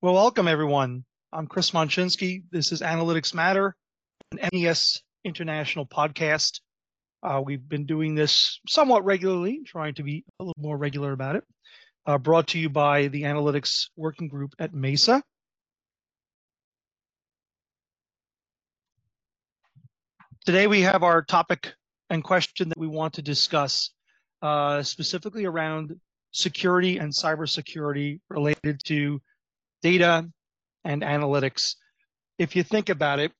Well, welcome everyone. I'm Chris Monchinski. This is Analytics Matter, an MESA International podcast. Uh, we've been doing this somewhat regularly, trying to be a little more regular about it. Uh, brought to you by the Analytics Working Group at Mesa. Today we have our topic and question that we want to discuss, uh, specifically around security and cybersecurity related to data and analytics. If you think about it,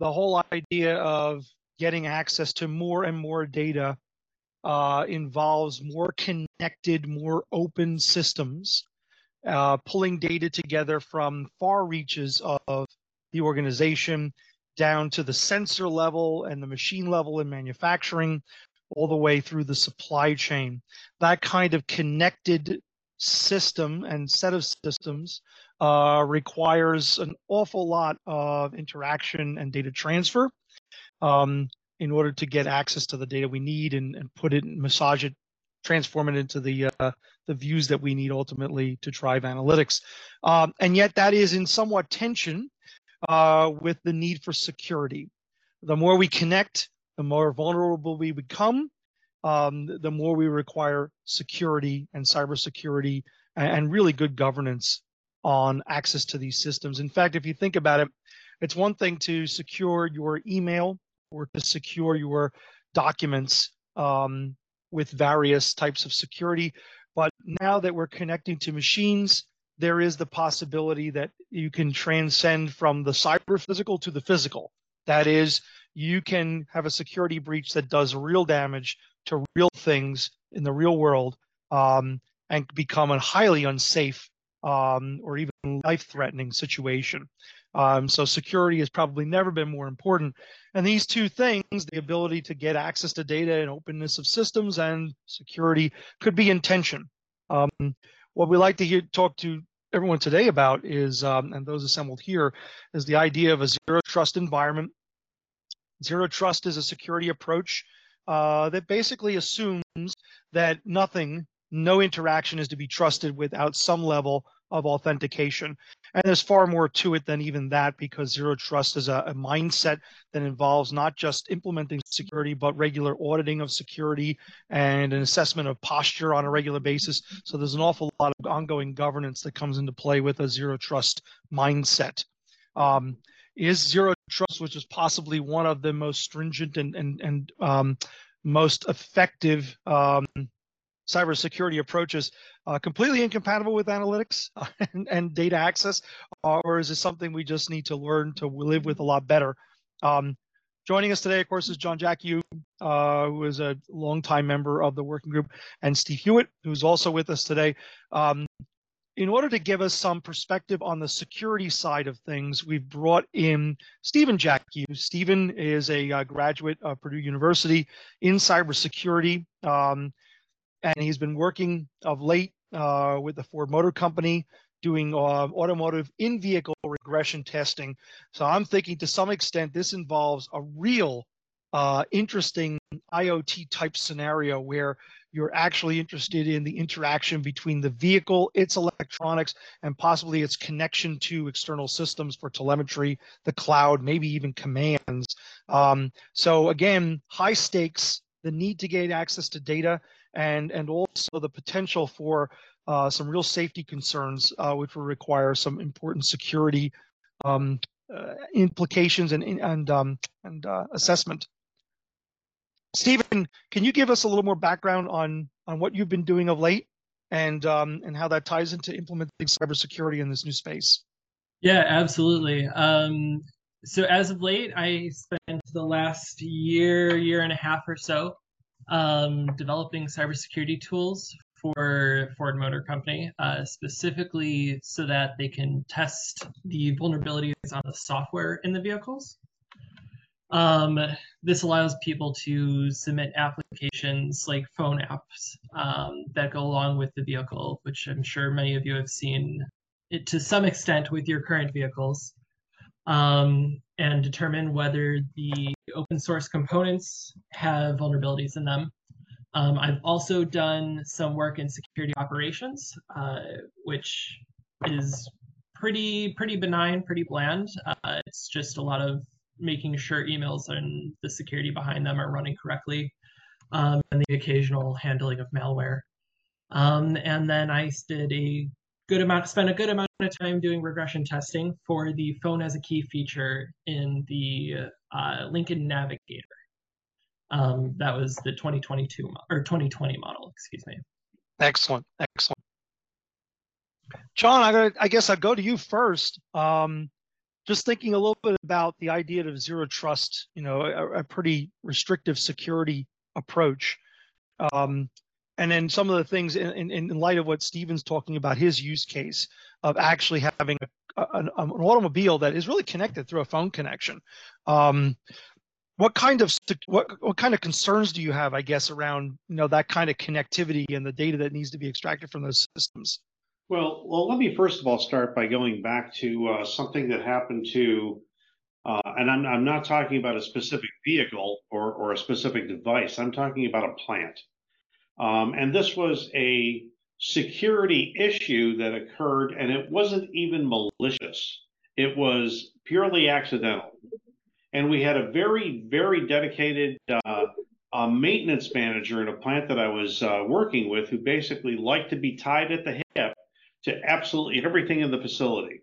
the whole idea of getting access to more and more data uh, involves more connected, more open systems, uh, pulling data together from far reaches of the organization down to the sensor level and the machine level in manufacturing, all the way through the supply chain. That kind of connected system and set of systems uh, requires an awful lot of interaction and data transfer um, in order to get access to the data we need and, and put it, massage it, transform it into the uh, the views that we need ultimately to drive analytics. Um, and yet that is in somewhat tension uh, with the need for security. The more we connect, the more vulnerable we become, um, the more we require security and cybersecurity and, and really good governance on access to these systems. In fact, if you think about it, it's one thing to secure your email or to secure your documents um, with various types of security. But now that we're connecting to machines, there is the possibility that you can transcend from the cyber physical to the physical. That is, you can have a security breach that does real damage to real things in the real world um, and become a highly unsafe um, or even life-threatening situation. Um, so security has probably never been more important. And these two things, the ability to get access to data and openness of systems and security could be in tension. Um, what we like to hear, talk to everyone today about is, um, and those assembled here, is the idea of a zero trust environment. Zero trust is a security approach uh, that basically assumes that nothing, no interaction is to be trusted without some level of authentication. And there's far more to it than even that because zero trust is a, a, mindset that involves not just implementing security, but regular auditing of security and an assessment of posture on a regular basis. So there's an awful lot of ongoing governance that comes into play with a zero trust mindset. Um, is zero which is possibly one of the most stringent and, and, and um, most effective um, cybersecurity approaches uh, completely incompatible with analytics and, and, data access, or is it something we just need to learn to live with a lot better? Um, joining us today, of course, is John Jackiw, uh, who is a longtime member of the working group, and Steve Hewitt, who's also with us today. Um, in order to give us some perspective on the security side of things, we've brought in Stephen Jackiw. Stephen is a uh, graduate of Purdue University in cybersecurity. Um, and he's been working of late uh, with the Ford Motor Company doing uh, automotive in-vehicle regression testing. So I'm thinking to some extent this involves a real uh, interesting IoT type scenario where you're actually interested in the interaction between the vehicle, its electronics, and possibly its connection to external systems for telemetry, the cloud, maybe even commands. Um, so again, high stakes, the need to gain access to data, and and also the potential for uh, some real safety concerns, uh, which will require some important security um, uh, implications and and um, and uh, assessment. Stephen, can you give us a little more background on on what you've been doing of late, and um, and how that ties into implementing cybersecurity in this new space? Yeah, absolutely. Um, so as of late, I spent the last year, year and a half or so um, developing cybersecurity tools for Ford Motor Company, uh, specifically so that they can test the vulnerabilities on the software in the vehicles. Um, this allows people to submit applications like phone apps um, that go along with the vehicle, which I'm sure many of you have seen it to some extent with your current vehicles um, and determine whether the open source components have vulnerabilities in them. Um, I've also done some work in security operations, uh, which is pretty pretty benign, pretty bland. Uh, it's just a lot of making sure emails and the security behind them are running correctly, um, and the occasional handling of malware. Um, and then I did a good amount, spent a good amount of time doing regression testing for the phone as a key feature in the uh, Lincoln Navigator. Um, that was the 2022 or 2020 model, excuse me. Excellent, excellent. John, I, I guess I'll go to you first. Um, just thinking a little bit about the idea of zero trust, you know, a, a pretty restrictive security approach. Um, and then some of the things in, in, in, light of what Stephen's talking about his use case of actually having a, an, an, automobile that is really connected through a phone connection. Um, what kind of what what kind of concerns do you have, I guess, around you know that kind of connectivity and the data that needs to be extracted from those systems? Well, well, let me first of all start by going back to uh, something that happened to, uh, and I'm I'm not talking about a specific vehicle or or a specific device. I'm talking about a plant, um, and this was a security issue that occurred, and it wasn't even malicious. It was purely accidental and we had a very very dedicated uh, maintenance manager in a plant that I was uh, working with who basically liked to be tied at the hip to absolutely everything in the facility.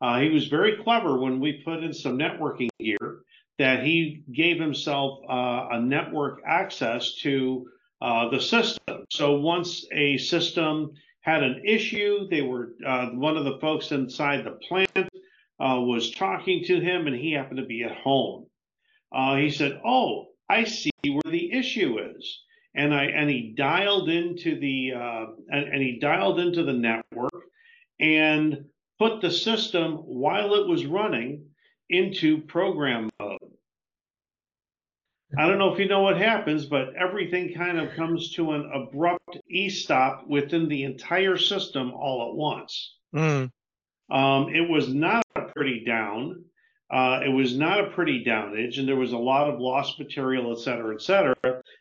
Uh, he was very clever when we put in some networking gear that he gave himself uh, a network access to uh, the system. So once a system had an issue, they were one of the folks inside the plant uh, was talking to him and he happened to be at home. Uh, he said, "Oh, I see where the issue is," and I and he dialed into the uh, and, and he dialed into the network and put the system while it was running into program mode. I don't know if you know what happens, but everything kind of comes to an abrupt e stop within the entire system all at once. Mm. Um, it was not a pretty down. Uh, it was not a pretty downage, and there was a lot of lost material, et cetera, et cetera.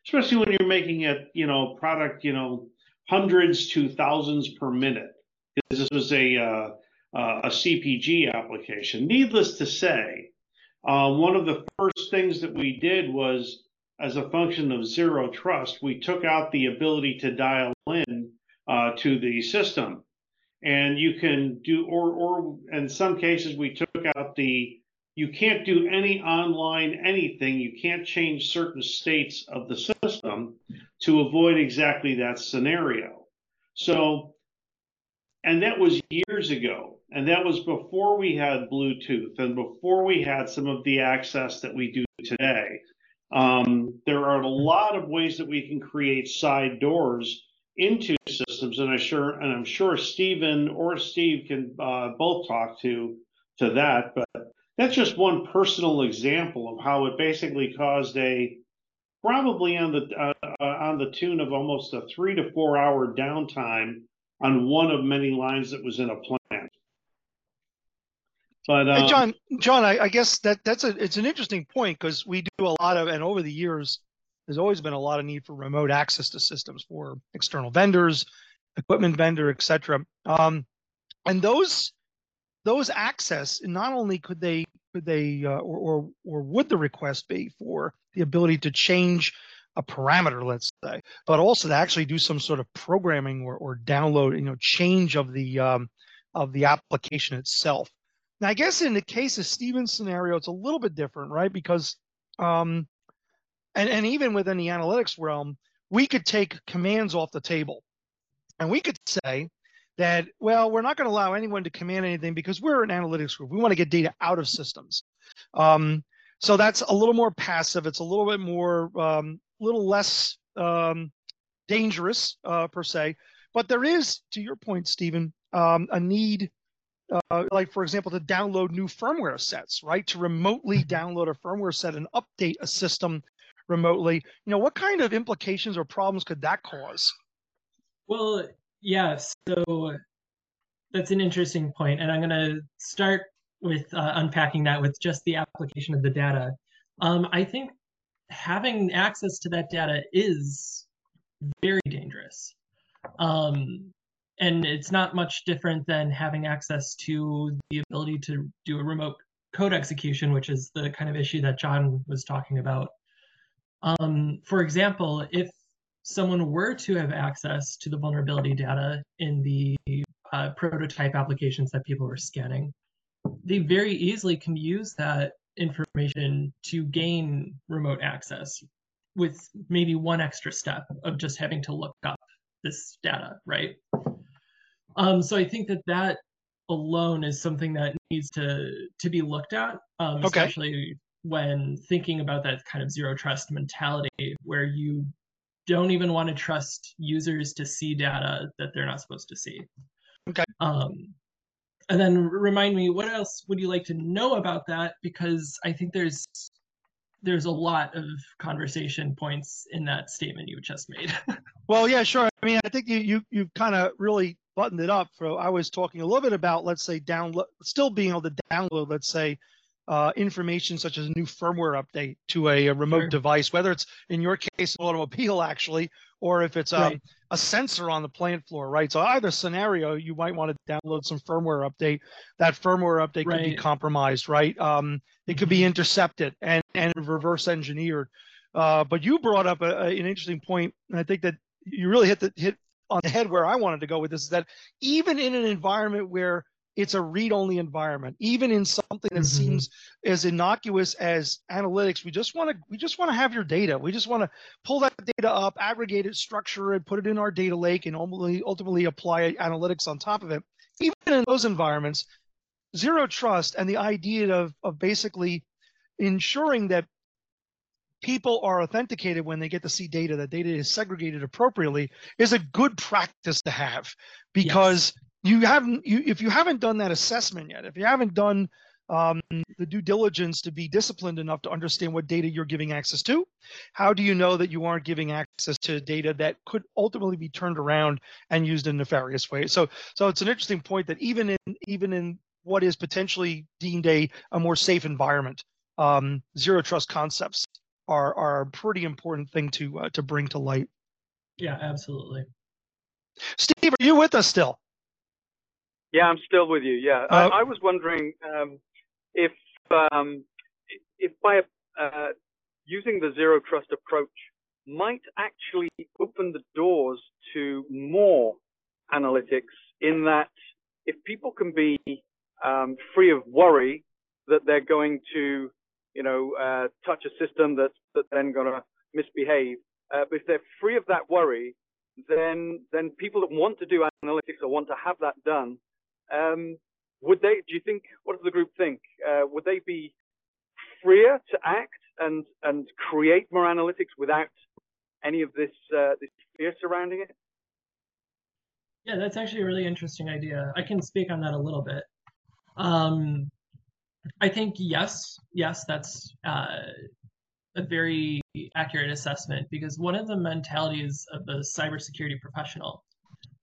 Especially when you're making it, you know, product, you know, hundreds to thousands per minute. Because this was a uh, uh, a CPG application. Needless to say, uh, one of the first things that we did was, as a function of zero trust, we took out the ability to dial in uh, to the system and you can do or or in some cases we took out the you can't do any online anything you can't change certain states of the system to avoid exactly that scenario so and that was years ago and that was before we had bluetooth and before we had some of the access that we do today um, there are a lot of ways that we can create side doors into systems, and I sure and I'm sure Stephen or Steve can uh, both talk to to that. But that's just one personal example of how it basically caused a probably on the uh, uh, on the tune of almost a three to four hour downtime on one of many lines that was in a plant. But um, hey John, John, I, I guess that that's a it's an interesting point because we do a lot of and over the years there's always been a lot of need for remote access to systems for external vendors, equipment vendor, etc. Um, and those those access, not only could they could they uh, or, or or would the request be for the ability to change a parameter, let's say, but also to actually do some sort of programming or, or download, you know, change of the um, of the application itself. Now, I guess in the case of Stephen's scenario, it's a little bit different, right? Because um, and, and even within the analytics realm, we could take commands off the table. And we could say that, well, we're not going to allow anyone to command anything because we're an analytics group. We want to get data out of systems. Um, so that's a little more passive. It's a little bit more, a um, little less um, dangerous uh, per se. But there is, to your point, Stephen, um, a need, uh, like for example, to download new firmware sets, right? To remotely download a firmware set and update a system remotely. You know, what kind of implications or problems could that cause? Well, yeah, so that's an interesting point, and I'm going to start with uh, unpacking that with just the application of the data. Um, I think having access to that data is very dangerous. Um, and it's not much different than having access to the ability to do a remote code execution, which is the kind of issue that John was talking about. Um, for example, if someone were to have access to the vulnerability data in the uh, prototype applications that people were scanning, they very easily can use that information to gain remote access with maybe one extra step of just having to look up this data, right? Um, so I think that that alone is something that needs to to be looked at, um, Okay. especially when thinking about that kind of zero trust mentality, where you don't even want to trust users to see data that they're not supposed to see. Okay. Um, and then remind me, what else would you like to know about that? Because I think there's there's a lot of conversation points in that statement you just made. Well, yeah, sure. I mean, I think you you you've kind of really buttoned it up. So I was talking a little bit about, let's say, download, still being able to download, let's say, uh, information such as a new firmware update to a, a remote Sure. device, whether it's in your case an automobile actually, or if it's um, Right. a sensor on the plant floor, right? So either scenario, you might want to download some firmware update. That firmware update could be compromised, right? Um, it could be intercepted and and reverse engineered. Uh, but you brought up a, a- an interesting point, and I think that you really hit the hit on the head where I wanted to go with this. Is that even in an environment where it's a read-only environment, even in something that Mhm. seems as innocuous as analytics, we just want to we just want to have your data. We just want to pull that data up, aggregate it, structure it, put it in our data lake, and ultimately ultimately apply analytics on top of it. Even in those environments, zero trust and the idea of of basically ensuring that people are authenticated when they get to see data, that data is segregated appropriately, is a good practice to have because you haven't you if you haven't done that assessment yet, if you haven't done um, the due diligence to be disciplined enough to understand what data you're giving access to, how do you know that you aren't giving access to data that could ultimately be turned around and used in nefarious ways? So so it's an interesting point that even in even in what is potentially deemed a, a more safe environment, um, zero trust concepts are are a pretty important thing to uh, to bring to light. yeah, absolutely. Steve, are you with us still? Yeah, I'm still with you. Yeah, Uh, I, I was wondering um, if um, if by uh, using the zero trust approach might actually open the doors to more analytics. In that, if people can be um, free of worry that they're going to, you know, uh, touch a system that's that then going to misbehave, uh, but if they're free of that worry, then then people that want to do analytics or want to have that done um, would they? Do you think? What does the group think? Uh, would they be freer to act and and create more analytics without any of this uh, this fear surrounding it? Yeah, that's actually a really interesting idea. I can speak on that a little bit. Um, I think yes, yes, that's uh, a very accurate assessment because one of the mentalities of the cybersecurity professional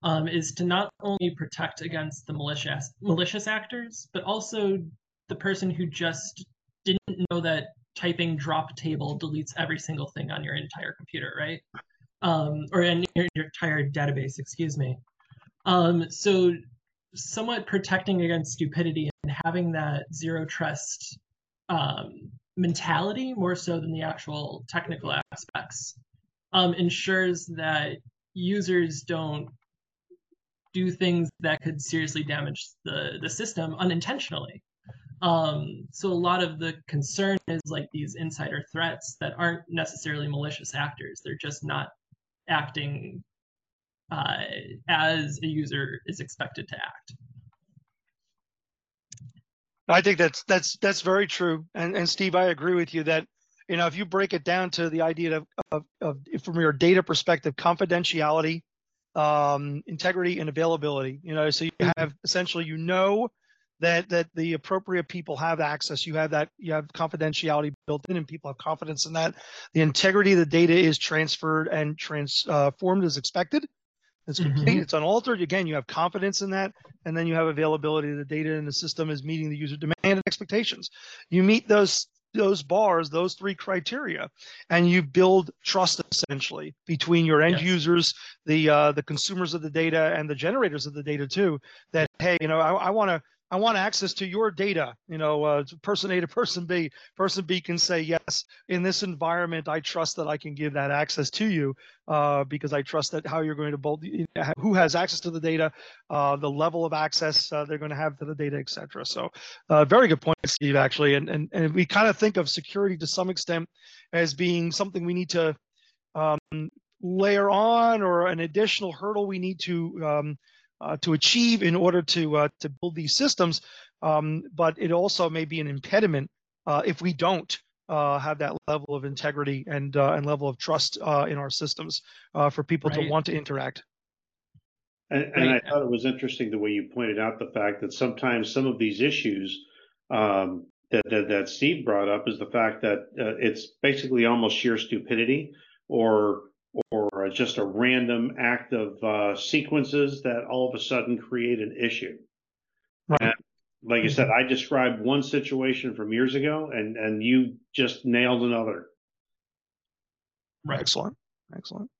um, is to not only protect against the malicious malicious actors, but also the person who just didn't know that typing drop table deletes every single thing on your entire computer, right? Um, or in your, your entire database, excuse me. Um, so somewhat protecting against stupidity and having that zero trust um, mentality more so than the actual technical aspects um, ensures that users don't do things that could seriously damage the, the system unintentionally. Um, so a lot of the concern is like these insider threats that aren't necessarily malicious actors. They're just not acting uh, as a user is expected to act. I think that's that's that's very true. And and Steve, I agree with you that you know if you break it down to the idea of of, of from your data perspective, confidentiality, um, integrity, and availability. You know, so you have essentially you know that that the appropriate people have access. You have that you have confidentiality built in, and people have confidence in that. The integrity of the data is transferred and transformed as expected. It's complete. Mhm. It's unaltered. Again, you have confidence in that, and then you have availability. The data in the system is meeting the user demand and expectations. You meet those those bars, those three criteria, and you build trust essentially between your end yes. users, the uh, the consumers of the data, and the generators of the data too. That hey, you know, I, I want to I want access to your data. You know, uh, person A to person B. Person B can say yes. In this environment, I trust that I can give that access to you uh, because I trust that how you're going to both who has access to the data, uh, the level of access uh, they're going to have to the data, etc. So, uh, very good point, Steve. Actually, and and and we kind of think of security to some extent as being something we need to um, layer on or an additional hurdle we need to um, uh, to achieve in order to uh, to build these systems. Um, but it also may be an impediment uh, if we don't uh, have that level of integrity and uh, and level of trust uh, in our systems for people right. to want to interact. And, and right. I thought it was interesting the way you pointed out the fact that sometimes some of these issues um, that, that, that Steve brought up is the fact that it's basically almost sheer stupidity or or just a random act of uh, sequences that all of a sudden create an issue. Right. And like I said, I described one situation from years ago, and and you just nailed another. Right. Excellent. Excellent.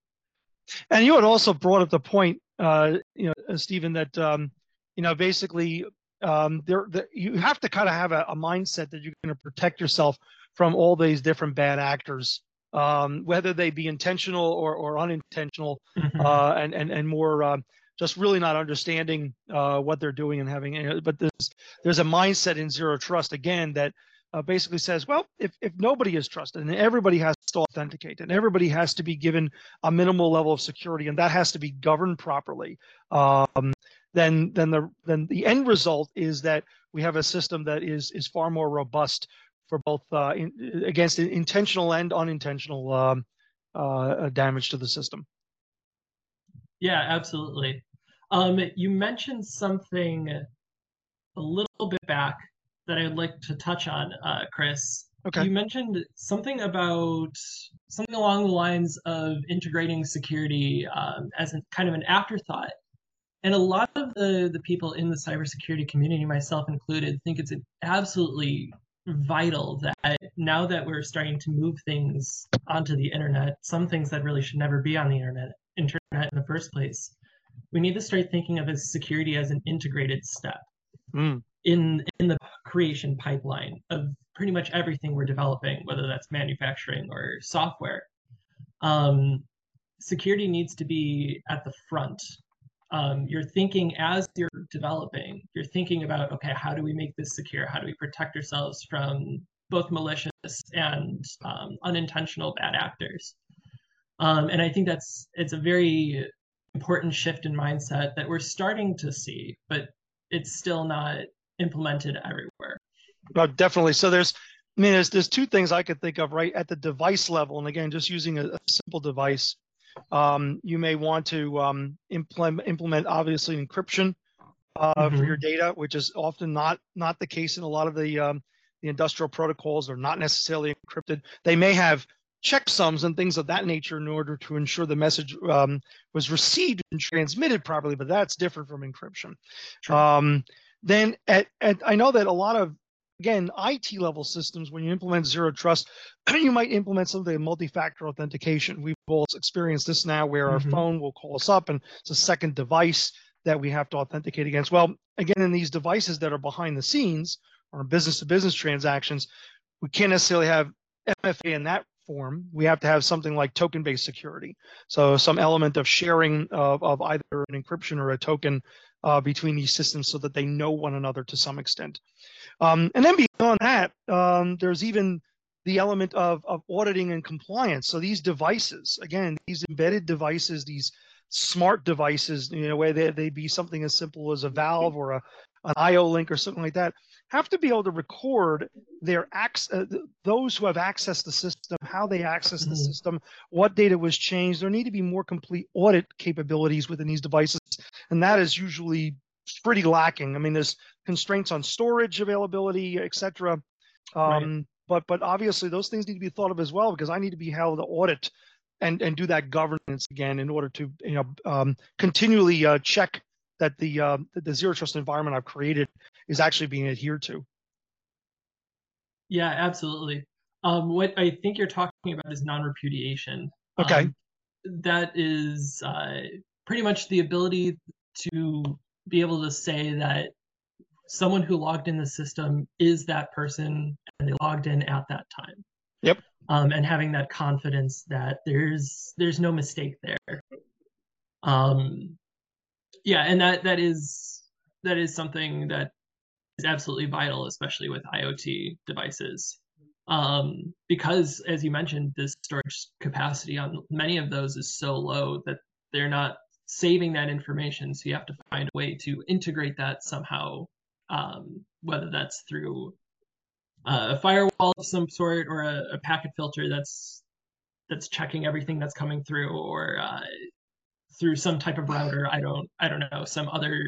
And you had also brought up the point, uh, you know, uh, Stephen, that um, you know basically um, there, the, you have to kind of have a, a mindset that you're going to protect yourself from all these different bad actors um, whether they be intentional or, or unintentional, mm-hmm. uh, and, and, and more uh, just really not understanding uh, what they're doing and having. But there's there's a mindset in zero trust again that uh, basically says, well, if if nobody is trusted and everybody has to authenticate and everybody has to be given a minimal level of security and that has to be governed properly, um, then then the then the end result is that we have a system that is is far more robust for both uh, in, against intentional and unintentional um, uh, damage to the system. Yeah, absolutely. Um, you mentioned something a little bit back that I'd like to touch on, uh, Chris. Okay. You mentioned something about something along the lines of integrating security um, as a kind of an afterthought. And a lot of the, the people in the cybersecurity community, myself included, think it's absolutely vital that now that we're starting to move things onto the internet, some things that really should never be on the internet, internet in the first place, we need to start thinking of as security as an integrated step mm. in in the creation pipeline of pretty much everything we're developing, whether that's manufacturing or software. Um, security needs to be at the front um, you're thinking as you're developing, you're thinking about, okay, how do we make this secure? How do we protect ourselves from both malicious and um, unintentional bad actors? Um, and I think that's it's a very important shift in mindset that we're starting to see, but it's still not implemented everywhere. No, definitely. So there's, I mean, there's there's two things I could think of right at the device level, and again, just using a, a simple device um, you may want to um, implement, implement obviously encryption uh, mm-hmm. for your data, which is often not not the case in a lot of the um, the industrial protocols. They're not necessarily encrypted. They may have checksums and things of that nature in order to ensure the message um, was received and transmitted properly, but that's different from encryption. Sure. Um, then at, at, I know that a lot of again, IT level systems, when you implement zero trust, you might implement something like multi-factor authentication. We've all experienced this now where mm-hmm. our phone will call us up and it's a second device that we have to authenticate against. Well, again, in these devices that are behind the scenes or business to business transactions, we can't necessarily have MFA in that form. We have to have something like token based security. So some element of sharing of, of either an encryption or a token uh, between these systems so that they know one another to some extent. Um, and then beyond that, um, there's even the element of, of auditing and compliance. So these devices, again, these embedded devices, these smart devices, you know, where they, they be something as simple as a valve or a, an IO link or something like that, have to be able to record their access, uh, those who have accessed the system, how they access mm-hmm. the system, what data was changed. There need to be more complete audit capabilities within these devices, and that is usually pretty lacking. I mean, there's constraints on storage availability, etc. Um, right. But but obviously those things need to be thought of as well because I need to be held to audit and and do that governance again in order to you know um, continually uh, check that the, uh, the zero trust environment I've created is actually being adhered to. Yeah, absolutely. Um, what I think you're talking about is non-repudiation. Okay. Um, that is uh, pretty much the ability to be able to say that someone who logged in the system is that person and they logged in at that time. Yep. Um, and having that confidence that there's there's no mistake there. Um, yeah, and that that is that is something that is absolutely vital, especially with IoT devices. Um, because as you mentioned, the storage capacity on many of those is so low that they're not saving that information. So you have to find a way to integrate that somehow, um, whether that's through a firewall of some sort or a, a, packet filter that's that's checking everything that's coming through, or uh, through some type of router. I don't I don't know some other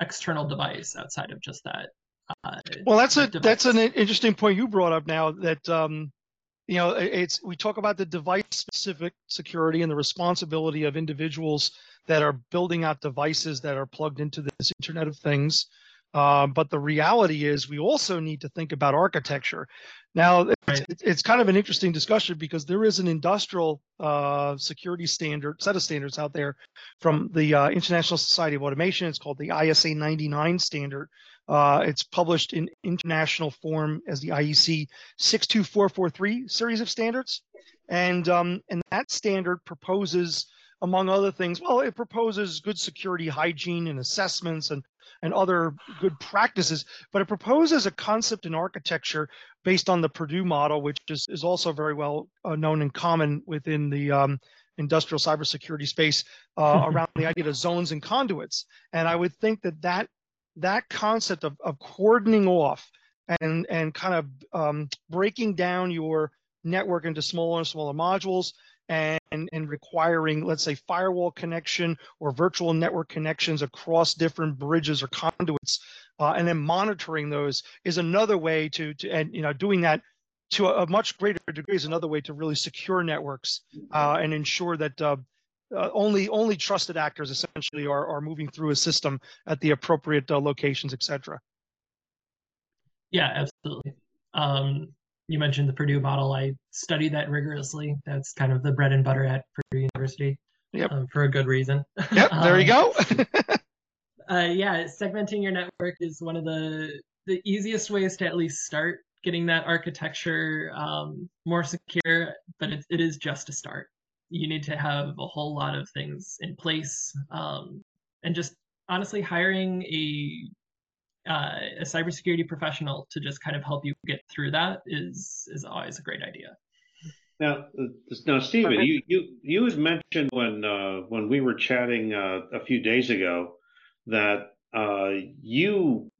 external device outside of just that. Uh, well, that's a device. that's an interesting point you brought up now that um, you know it's we talk about the device specific security and the responsibility of individuals that are building out devices that are plugged into this internet of things uh, but the reality is we also need to think about architecture. Now, it's, it's kind of an interesting discussion because there is an industrial uh, security standard, set of standards out there from the uh, International Society of Automation. It's called the ISA 99 standard. Uh, it's published in international form as the IEC 62443 series of standards. And, um, and that standard proposes among other things, well, it proposes good security hygiene and assessments and and other good practices, but it proposes a concept in architecture based on the Purdue model, which is, is also very well uh, known and common within the um, industrial cybersecurity space uh, around the idea of zones and conduits. And I would think that that, that concept of, of cordoning off and, and kind of um, breaking down your network into smaller and smaller modules and, and requiring, let's say, firewall connection or virtual network connections across different bridges or conduits, uh, and then monitoring those is another way to, to and you know doing that to a, a much greater degree is another way to really secure networks uh, and ensure that uh, uh, only only trusted actors essentially are, are moving through a system at the appropriate uh, locations, etc. Yeah, absolutely. Um, you mentioned the Purdue model. I studied that rigorously. That's kind of the bread and butter at Purdue University. Yep. Um, for a good reason. Yep. There um, you go. uh, yeah, segmenting your network is one of the the easiest ways to at least start getting that architecture um, more secure. But it, it is just a start. You need to have a whole lot of things in place, um, and just honestly hiring a uh, a cybersecurity professional to just kind of help you get through that is is always a great idea. Now, uh, now, Stephen, you you you had mentioned when uh, when we were chatting uh, a few days ago that uh, you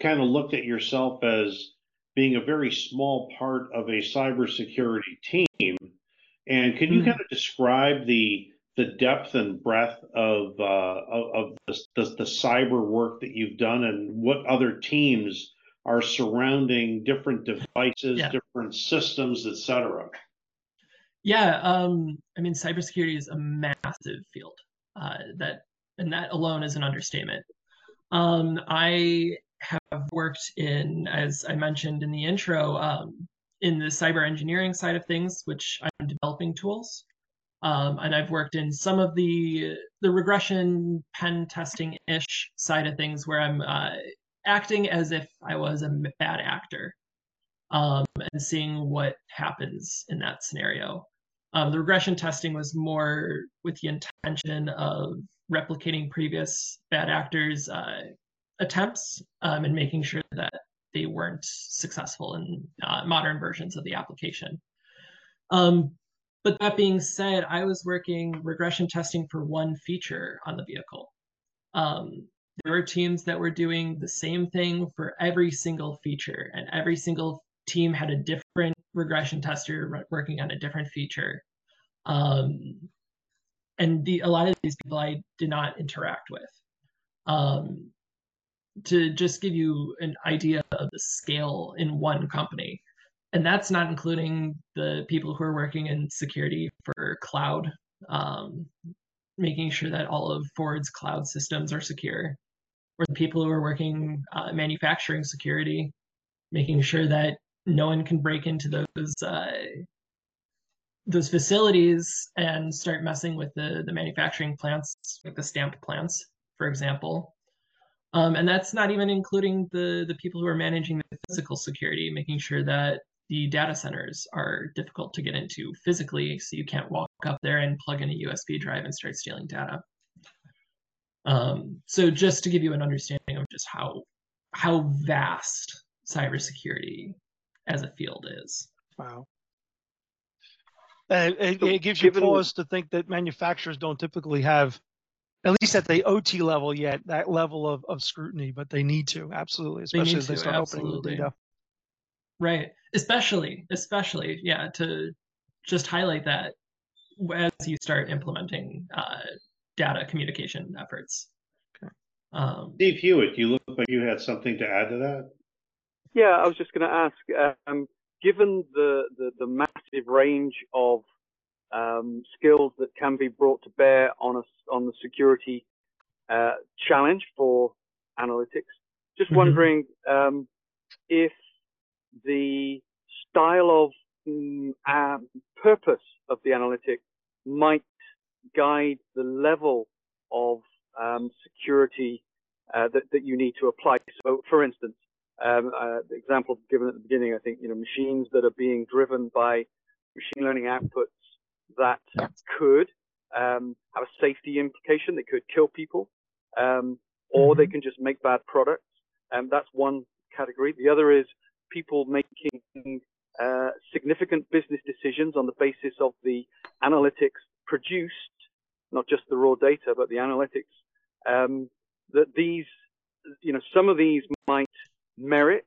kind of looked at yourself as being a very small part of a cybersecurity team. And can you mm-hmm. kind of describe the the depth and breadth of uh, of, of the, the, the, cyber work that you've done and what other teams are surrounding different devices, yeah. different systems, etc. Yeah, um, I mean, cybersecurity is a massive field. Uh, that and that alone is an understatement. Um, I have worked in, as I mentioned in the intro, um, in the cyber engineering side of things, which I'm developing tools. Um, and I've worked in some of the the regression pen testing ish side of things where I'm uh, acting as if I was a bad actor um, and seeing what happens in that scenario. Um, the regression testing was more with the intention of replicating previous bad actors' uh, attempts um, and making sure that they weren't successful in uh, modern versions of the application. Um, but that being said, I was working regression testing for one feature on the vehicle. Um, there were teams that were doing the same thing for every single feature, and every single team had a different regression tester working on a different feature. Um, and the, a lot of these people I did not interact with. Um, to just give you an idea of the scale in one company, and that's not including the people who are working in security for cloud, um, making sure that all of Ford's cloud systems are secure, or the people who are working uh, manufacturing security, making sure that no one can break into those uh, those facilities and start messing with the the manufacturing plants, like the stamp plants, for example. Um, and that's not even including the the people who are managing the physical security, making sure that the data centers are difficult to get into physically, so you can't walk up there and plug in a USB drive and start stealing data. Um, so just to give you an understanding of just how how vast cybersecurity as a field is. Wow. And it, it, gives you pause to think that manufacturers don't typically have, at least at the OT level yet, that level of, of scrutiny, but they need to, absolutely, especially as they start absolutely. opening the data. Right. Especially, especially, yeah, to just highlight that as you start implementing uh, data communication efforts. Okay. Um, Steve Hewitt, you look like you had something to add to that. Yeah, I was just going to ask. Um, given the, the, the massive range of um, skills that can be brought to bear on a, on the security uh, challenge for analytics, just mm-hmm. wondering um, if the style of um, uh, purpose of the analytic might guide the level of um, security uh, that, that you need to apply. So, for instance, um, uh, the example given at the beginning, I think, you know, machines that are being driven by machine learning outputs that could um, have a safety implication. They could kill people, um, or mm-hmm. they can just make bad products. And that's one category. The other is people making uh, significant business decisions on the basis of the analytics produced, not just the raw data, but the analytics. Um, that these, you know, some of these might merit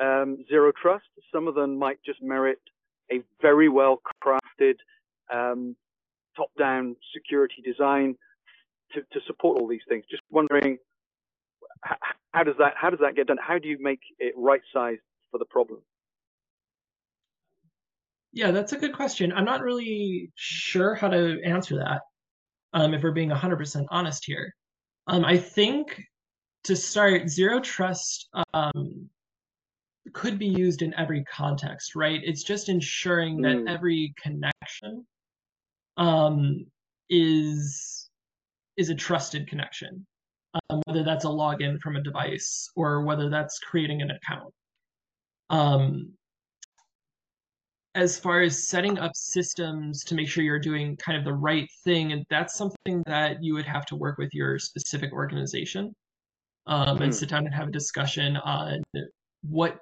um, zero trust. Some of them might just merit a very well crafted um, top down security design to, to support all these things. Just wondering how, how does that how does that get done? How do you make it right sized for the problem? Yeah, that's a good question. I'm not really sure how to answer that. Um, if we're being 100% honest here, um, I think to start, zero trust um, could be used in every context, right? It's just ensuring that mm. every connection um, is is a trusted connection, um, whether that's a login from a device or whether that's creating an account. Um, as far as setting up systems to make sure you're doing kind of the right thing, and that's something that you would have to work with your specific organization um, and hmm. sit down and have a discussion on what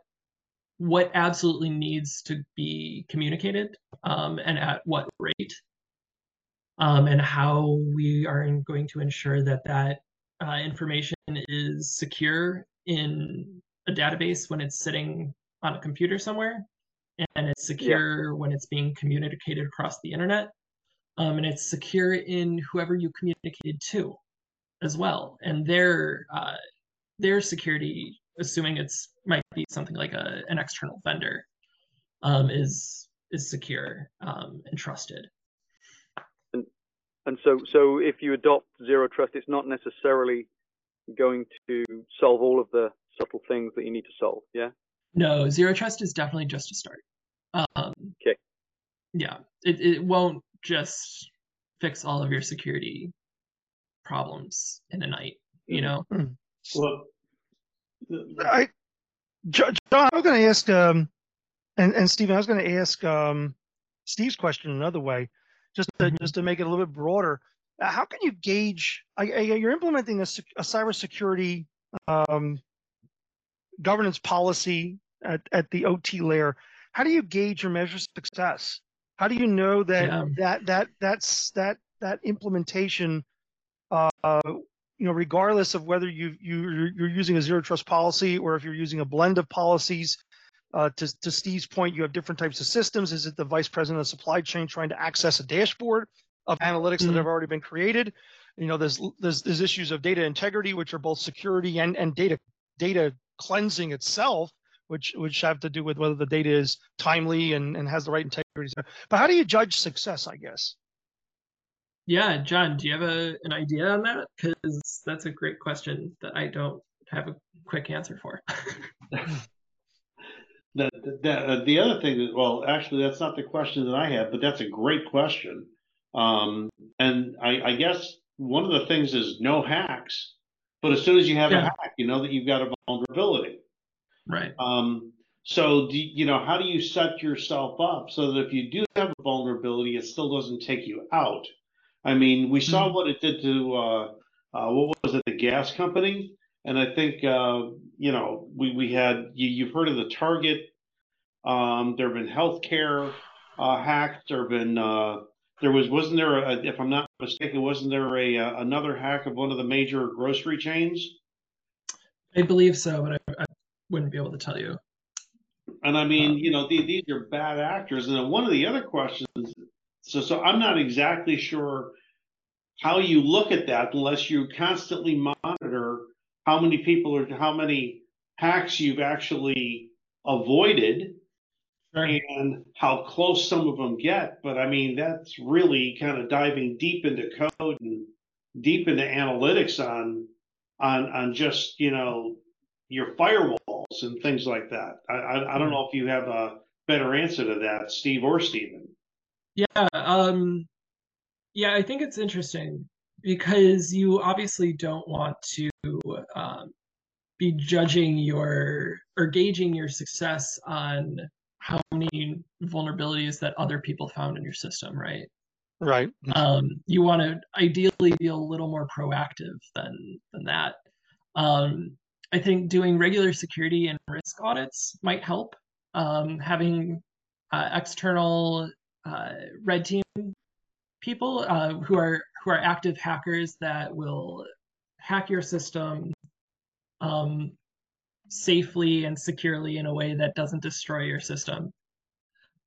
what absolutely needs to be communicated um, and at what rate um, and how we are going to ensure that that uh, information is secure in a database when it's sitting on a computer somewhere and it's secure yeah. when it's being communicated across the internet um, and it's secure in whoever you communicated to as well and their uh, their security, assuming it's might be something like a an external vendor, um, is is secure um, and trusted. And and so so if you adopt zero trust, it's not necessarily going to solve all of the subtle things that you need to solve. Yeah. No, zero trust is definitely just a start. Um, okay. Yeah, it it won't just fix all of your security problems in a night. You know. Mm-hmm. Well, I, John, I was going to ask, um, and and Stephen, I was going to ask um, Steve's question another way, just to, mm-hmm. just to make it a little bit broader. Uh, how can you gauge? I, I, you're implementing a, a cybersecurity um, governance policy at, at the OT layer. How do you gauge or measure success? How do you know that yeah. that that that's that that implementation uh, you know, regardless of whether you you you're using a zero trust policy or if you're using a blend of policies. Uh, to, to Steve's point, you have different types of systems. Is it the vice president of supply chain trying to access a dashboard of analytics mm-hmm. that have already been created? You know, there's, there's there's issues of data integrity, which are both security and and data data cleansing itself, which which have to do with whether the data is timely and, and has the right integrity. But how do you judge success? I guess. Yeah, John, do you have a, an idea on that? Because that's a great question that I don't have a quick answer for. the, the, uh, the other thing that, well, actually, that's not the question that I have, but that's a great question. Um, and I, I guess one of the things is no hacks, but as soon as you have a hack, you know that you've got a vulnerability. Right. Um, so do, you know, how do you set yourself up so that if you do have a vulnerability, it still doesn't take you out? I mean, we saw Mhm. what it did to, uh, uh, what was it, the gas company? And I think, uh, you know, we, we had, you, you've heard of the Target. Um, there have been healthcare, uh, hacks. There have been, uh, there was, wasn't there, a, if I'm not mistaken, wasn't there a, uh, another hack of one of the major grocery chains? I believe so, but I, I wouldn't be able to tell you. And I mean, you know, these, these are bad actors. And then one of the other questions, so so I'm not exactly sure how you look at that unless you constantly monitor how many people or how many hacks you've actually avoided Sure. and how close some of them get. But I mean, that's really kind of diving deep into code and deep into analytics on on on just you know your firewalls and things like that. I I, I don't know if you have a better answer to that, Steve or Stephen. Yeah, um, yeah, I think it's interesting because you obviously don't want to um, be judging your or gauging your success on how many vulnerabilities that other people found in your system, right? Right. Um, you want to ideally be a little more proactive than than that. Um, I think doing regular security and risk audits might help. Um, having uh, external uh, red team people uh, who are who are active hackers that will hack your system um, safely and securely in a way that doesn't destroy your system,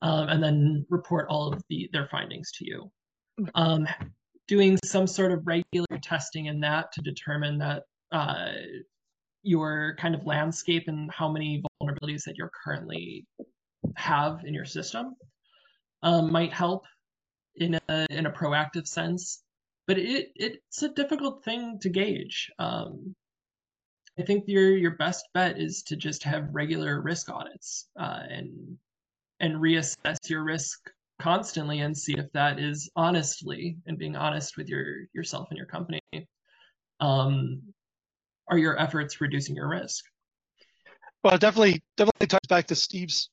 um, and then report all of the their findings to you. Um, doing some sort of regular testing in that to determine that uh, your kind of landscape and how many vulnerabilities that you're currently have in your system um, might help in a in a proactive sense. But it it's a difficult thing to gauge. Um, I think your your best bet is to just have regular risk audits uh, and and reassess your risk constantly and see if that is honestly and being honest with your yourself and your company. Um, are your efforts reducing your risk? Well, it definitely, definitely ties back to Steve's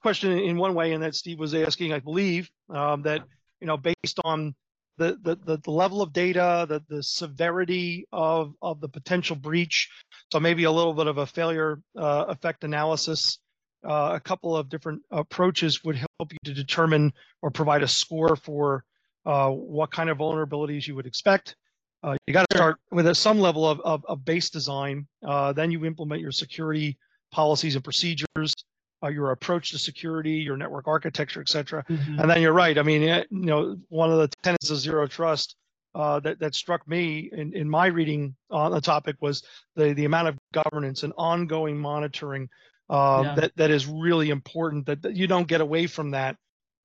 question in one way, and that Steve was asking, I believe, um, that you know, based on the the the, the level of data, the the severity of of the potential breach, so maybe a little bit of a failure uh, effect analysis. Uh, a couple of different approaches would help you to determine or provide a score for uh, what kind of vulnerabilities you would expect. Uh, you got to start with a, some level of, of, of base design. Uh, then you implement your security policies and procedures, uh, your approach to security, your network architecture, et cetera. And then you're right. I mean, eh, you know, one of the tenets of zero trust uh, that that struck me in, in my reading on the topic was the the amount of governance and ongoing monitoring uh, Yeah. that that is really important. That, that you don't get away from that,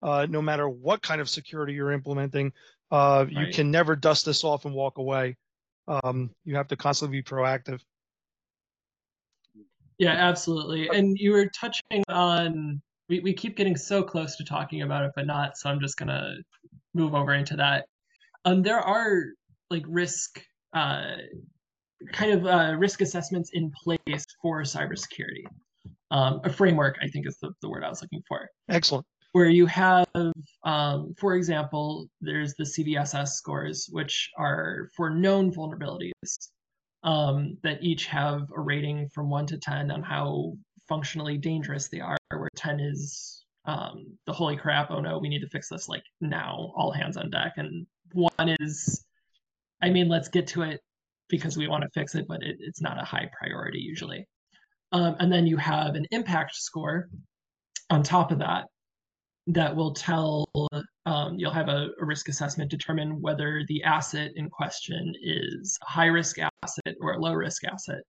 uh, no matter what kind of security you're implementing. Uh, you Right. can never dust this off and walk away. Um, you have to constantly be proactive. Yeah, absolutely. And you were touching on we, we keep getting so close to talking about it, but not, so I'm just gonna move over into that. Um, there are like risk uh kind of uh, risk assessments in place for cybersecurity. Um, a framework, I think, is the, the word I was looking for. Excellent. Where you have, um, for example, there's the CVSS scores, which are for known vulnerabilities um, that each have a rating from one to 10 on how functionally dangerous they are, where 10 is um, the holy crap, oh no, we need to fix this like now, all hands on deck. And one is, I mean, let's get to it because we want to fix it, but it, it's not a high priority usually. Um, and then you have an impact score on top of that that will tell um, you'll have a, a, risk assessment determine whether the asset in question is a high risk asset or a low risk asset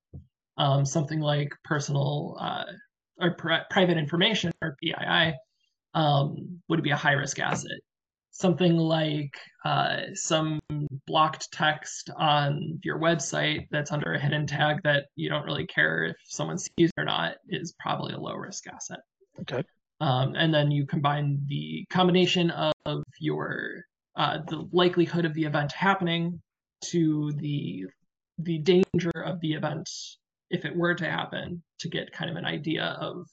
um, something like personal uh, or pri- private information or pii um, would be a high risk asset something like uh, some blocked text on your website that's under a hidden tag that you don't really care if someone sees or not is probably a low risk asset. Okay. Um, and then you combine the combination of your uh, the likelihood of the event happening to the the danger of the event if it were to happen to get kind of an idea of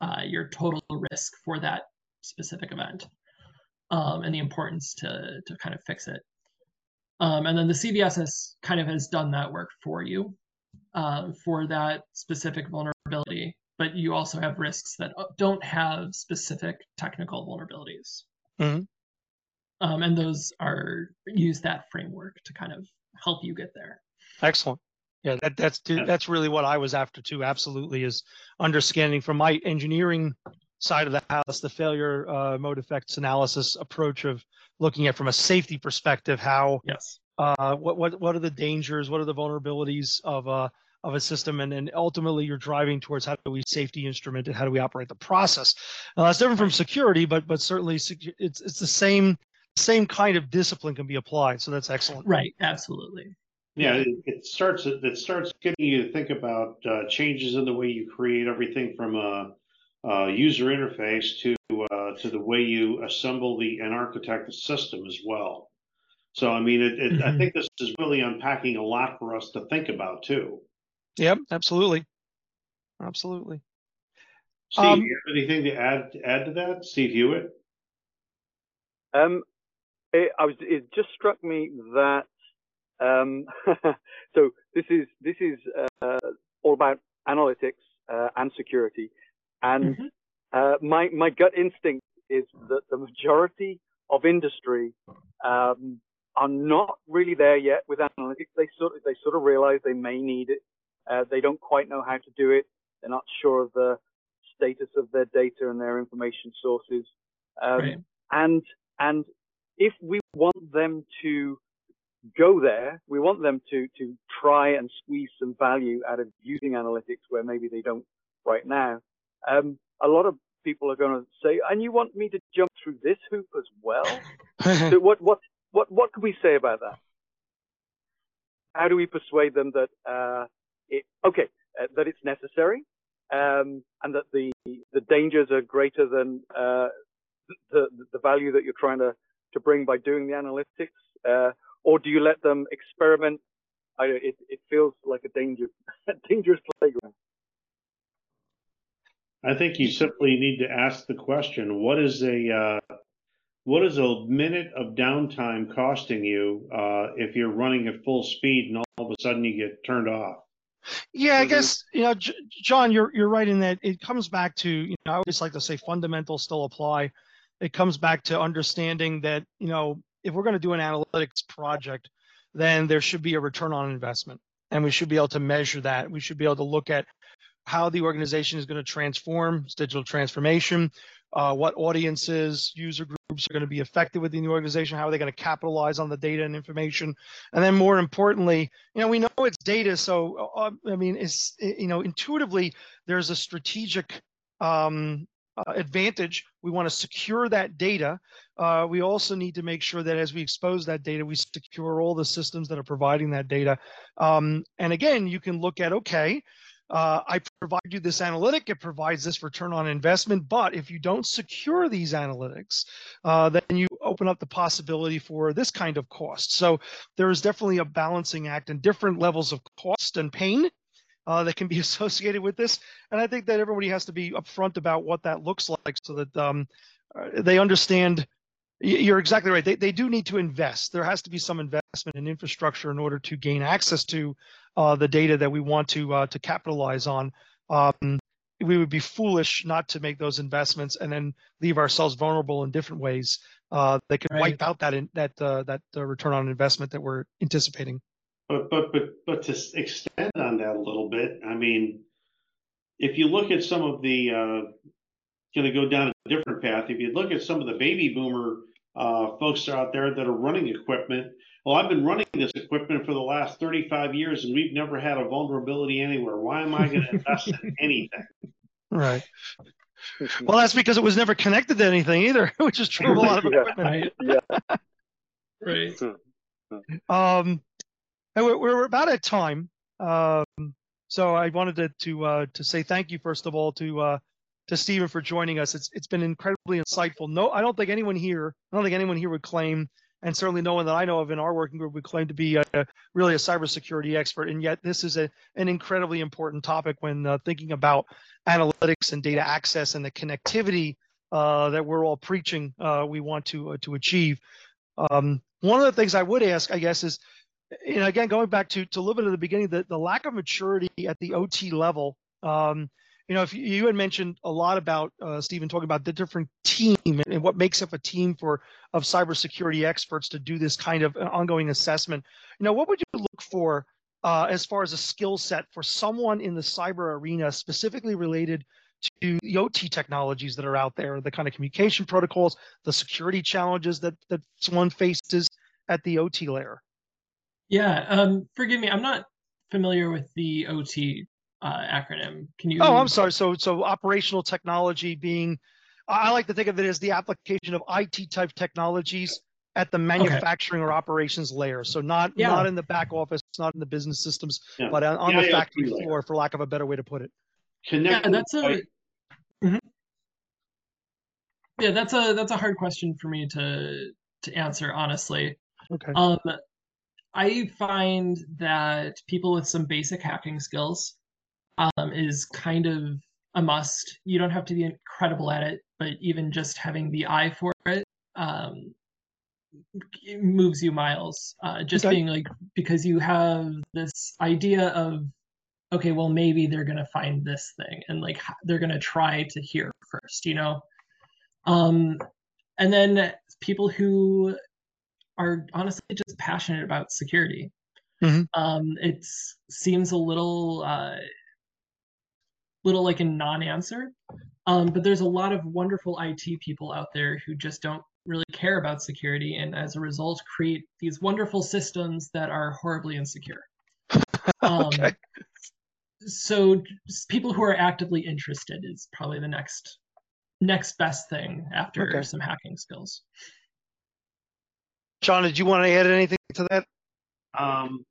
uh, your total risk for that specific event um, and the importance to to kind of fix it. Um, and then the CVS has kind of has done that work for you uh, for that specific vulnerability, but you also have risks that uh, don't have specific technical vulnerabilities. Mm-hmm. Um, and those are use that framework to kind of help you get there. Excellent. Yeah, that, that's that's really what I was after too. Absolutely, is understanding from my engineering side of the house the failure uh, mode effects analysis approach of looking at from a safety perspective how yes uh, what what what are the dangers, what are the vulnerabilities of a of a system, and then ultimately you're driving towards how do we safety instrument and how do we operate the process. Now that's different from security, but but certainly it's it's the same same kind of discipline can be applied. So that's excellent. Right. Absolutely. Yeah, it, it starts it starts getting you to think about uh, changes in the way you create everything from a, a user interface to uh, to the way you assemble the and architect the system as well. So I mean, it, it, mm-hmm. I think this is really unpacking a lot for us to think about too. Yep, absolutely, absolutely. Steve, um, you have anything to add to add to that, Steve Hewitt? Um, it, I was. It just struck me that um, so this is this is uh, all about analytics uh, and security, and mm-hmm. uh, my my gut instinct is that the majority of industry um, are not really there yet with analytics. They sort of they sort of realize they may need it. Uh, they don't quite know how to do it. They're not sure of the status of their data and their information sources. Um, right. And and if we want them to go there. We want them to to try and squeeze some value out of using analytics where maybe they don't right now. Um, a lot of people are going to say, "And you want me to jump through this hoop as well?" so what what what what can we say about that? How do we persuade them that uh, it okay uh, that it's necessary um, and that the the dangers are greater than uh, the the value that you're trying to to bring by doing the analytics? Uh, or do you let them experiment? I, it, it feels like a danger, dangerous playground. I think you simply need to ask the question: What is a uh, what is a minute of downtime costing you uh, if you're running at full speed and all of a sudden you get turned off? Yeah, I guess you know, John, you're you're right in that it comes back to you know I always like to say fundamentals still apply. It comes back to understanding that you know if we're going to do an analytics project, then there should be a return on investment. And we should be able to measure that. We should be able to look at how the organization is going to transform, its digital transformation, uh, what audiences, user groups are going to be affected within the organization, how are they going to capitalize on the data and information, and then more importantly, you know, we know it's data, so uh, I mean, it's you know, intuitively there's a strategic um, uh, advantage. We want to secure that data. Uh, we also need to make sure that as we expose that data, we secure all the systems that are providing that data. Um, and again, you can look at, okay, uh, I provide you this analytic, it provides this return on investment. But if you don't secure these analytics, uh, then you open up the possibility for this kind of cost. So there is definitely a balancing act and different levels of cost and pain uh, that can be associated with this. And I think that everybody has to be upfront about what that looks like so that um, uh, they understand. You're exactly right. They, they do need to invest. There has to be some investment in infrastructure in order to gain access to uh, the data that we want to uh, to capitalize on. Um, we would be foolish not to make those investments and then leave ourselves vulnerable in different ways uh, that could right. wipe out that in, that uh, that return on investment that we're anticipating. But but but but to extend on that a little bit, I mean, if you look at some of the uh, going to go down a different path. If you look at some of the baby boomer uh, folks out there that are running equipment, well, I've been running this equipment for the last 35 years, and we've never had a vulnerability anywhere. Why am I going to invest in anything? Right. well, that's because it was never connected to anything either, which is true of a lot of Yeah. equipment. Right. Yeah. Right. Um, we're, we're about at time. Um, so I wanted to to uh, to say thank you first of all to uh, to Stephen for joining us. It's it's been incredibly insightful. No, I don't think anyone here, I don't think anyone here would claim, and certainly no one that I know of in our working group would claim to be a, really a cybersecurity expert. And yet, this is a, an incredibly important topic when uh, thinking about analytics and data access and the connectivity uh, that we're all preaching uh, we want to uh, to achieve. Um, one of the things I would ask, I guess, is, you know, again, going back to, to a little bit of the beginning, the, the lack of maturity at the OT level. Um, you know, if you, had mentioned a lot about uh, Stephen talking about the different team and, and what makes up a team for of cybersecurity experts to do this kind of uh, ongoing assessment. You know, what would you look for uh, as far as a skill set for someone in the cyber arena, specifically related to the OT technologies that are out there, the kind of communication protocols, the security challenges that that someone faces at the OT layer. Yeah. Um, forgive me. I'm not familiar with the OT uh, acronym. Can you? Oh, I'm sorry. So so operational technology being, I like to think of it as the application of IT type technologies at the manufacturing or operations layer. So not Yeah. not in the back office, not in the business systems, Yeah. but on, on Yeah, the factory layer. floor, for lack of a better way to put it. Yeah, that's a. by- Mhm. Yeah, that's a that's a hard question for me to to answer honestly. Okay. Um, I find that people with some basic hacking skills um, is kind of a must. You don't have to be incredible at it, but even just having the eye for it um, it moves you miles. Uh, just Okay. being like because you have this idea of okay, well maybe they're gonna find this thing and like they're gonna try to hear first, you know. Um, and then people who are honestly just passionate about security. Mhm. Um, it seems a little, uh, little like a non-answer, um, but there's a lot of wonderful IT people out there who just don't really care about security, and as a result, create these wonderful systems that are horribly insecure. Um, Okay. So people who are actively interested is probably the next next best thing after Okay. some hacking skills. John, did you want to add anything to that? Um,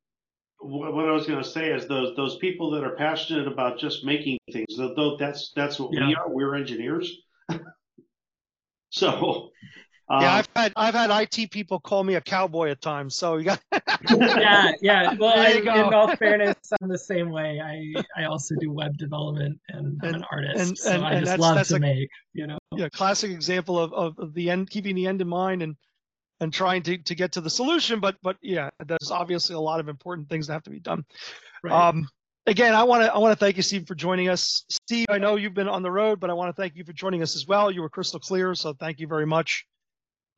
what, what I was going to say is those those people that are passionate about just making things. Though though that's that's what we are. We're engineers. so. Um, yeah, I've had I've had IT people call me a cowboy at times. So you got yeah, yeah. Well, I, you in go. all fairness, I'm the same way. I I also do web development and I'm an artist, and- so and- I just that's- love that's to a- make. You know. yeah, classic example of, of, of the end, keeping the end in mind and and trying to, to get to the solution. But but yeah, there's obviously a lot of important things that have to be done. Right. Um, again, I want to I want to thank you, Steve, for joining us. Steve, I know you've been on the road, but I want to thank you for joining us as well. You were crystal clear, so thank you very much.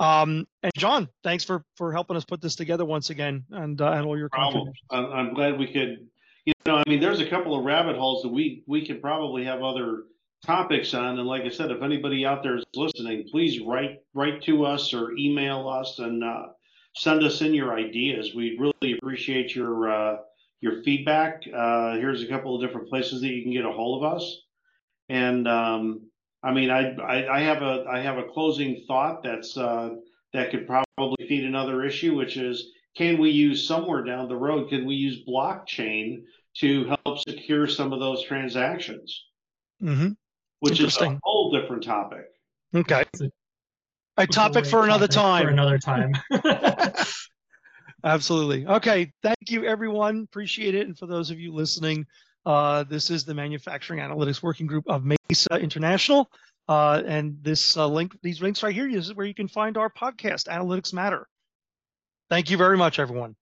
Um, and John, thanks for for helping us put this together once again and uh, and all your problem. contributions. I'm, I'm glad we could. You know, I mean, there's a couple of rabbit holes that we we could probably have other topics on. And like I said, if anybody out there is listening, please write write to us or email us and uh, send us in your ideas. We really appreciate your uh, your feedback. Uh, here's a couple of different places that you can get a hold of us. And um, I mean, I, I I have a I have a closing thought that's uh, that could probably feed another issue, which is can we use somewhere down the road, can we use blockchain to help secure some of those transactions? hmm Which is a whole different topic. Okay, a a topic for another topic For time. another time. Absolutely. Okay. Thank you, everyone. Appreciate it. And for those of you listening, uh, this is the Manufacturing Analytics Working Group of MESA International. Uh, and this uh, link, these links right here, is where you can find our podcast, Analytics Matter. Thank you very much, everyone.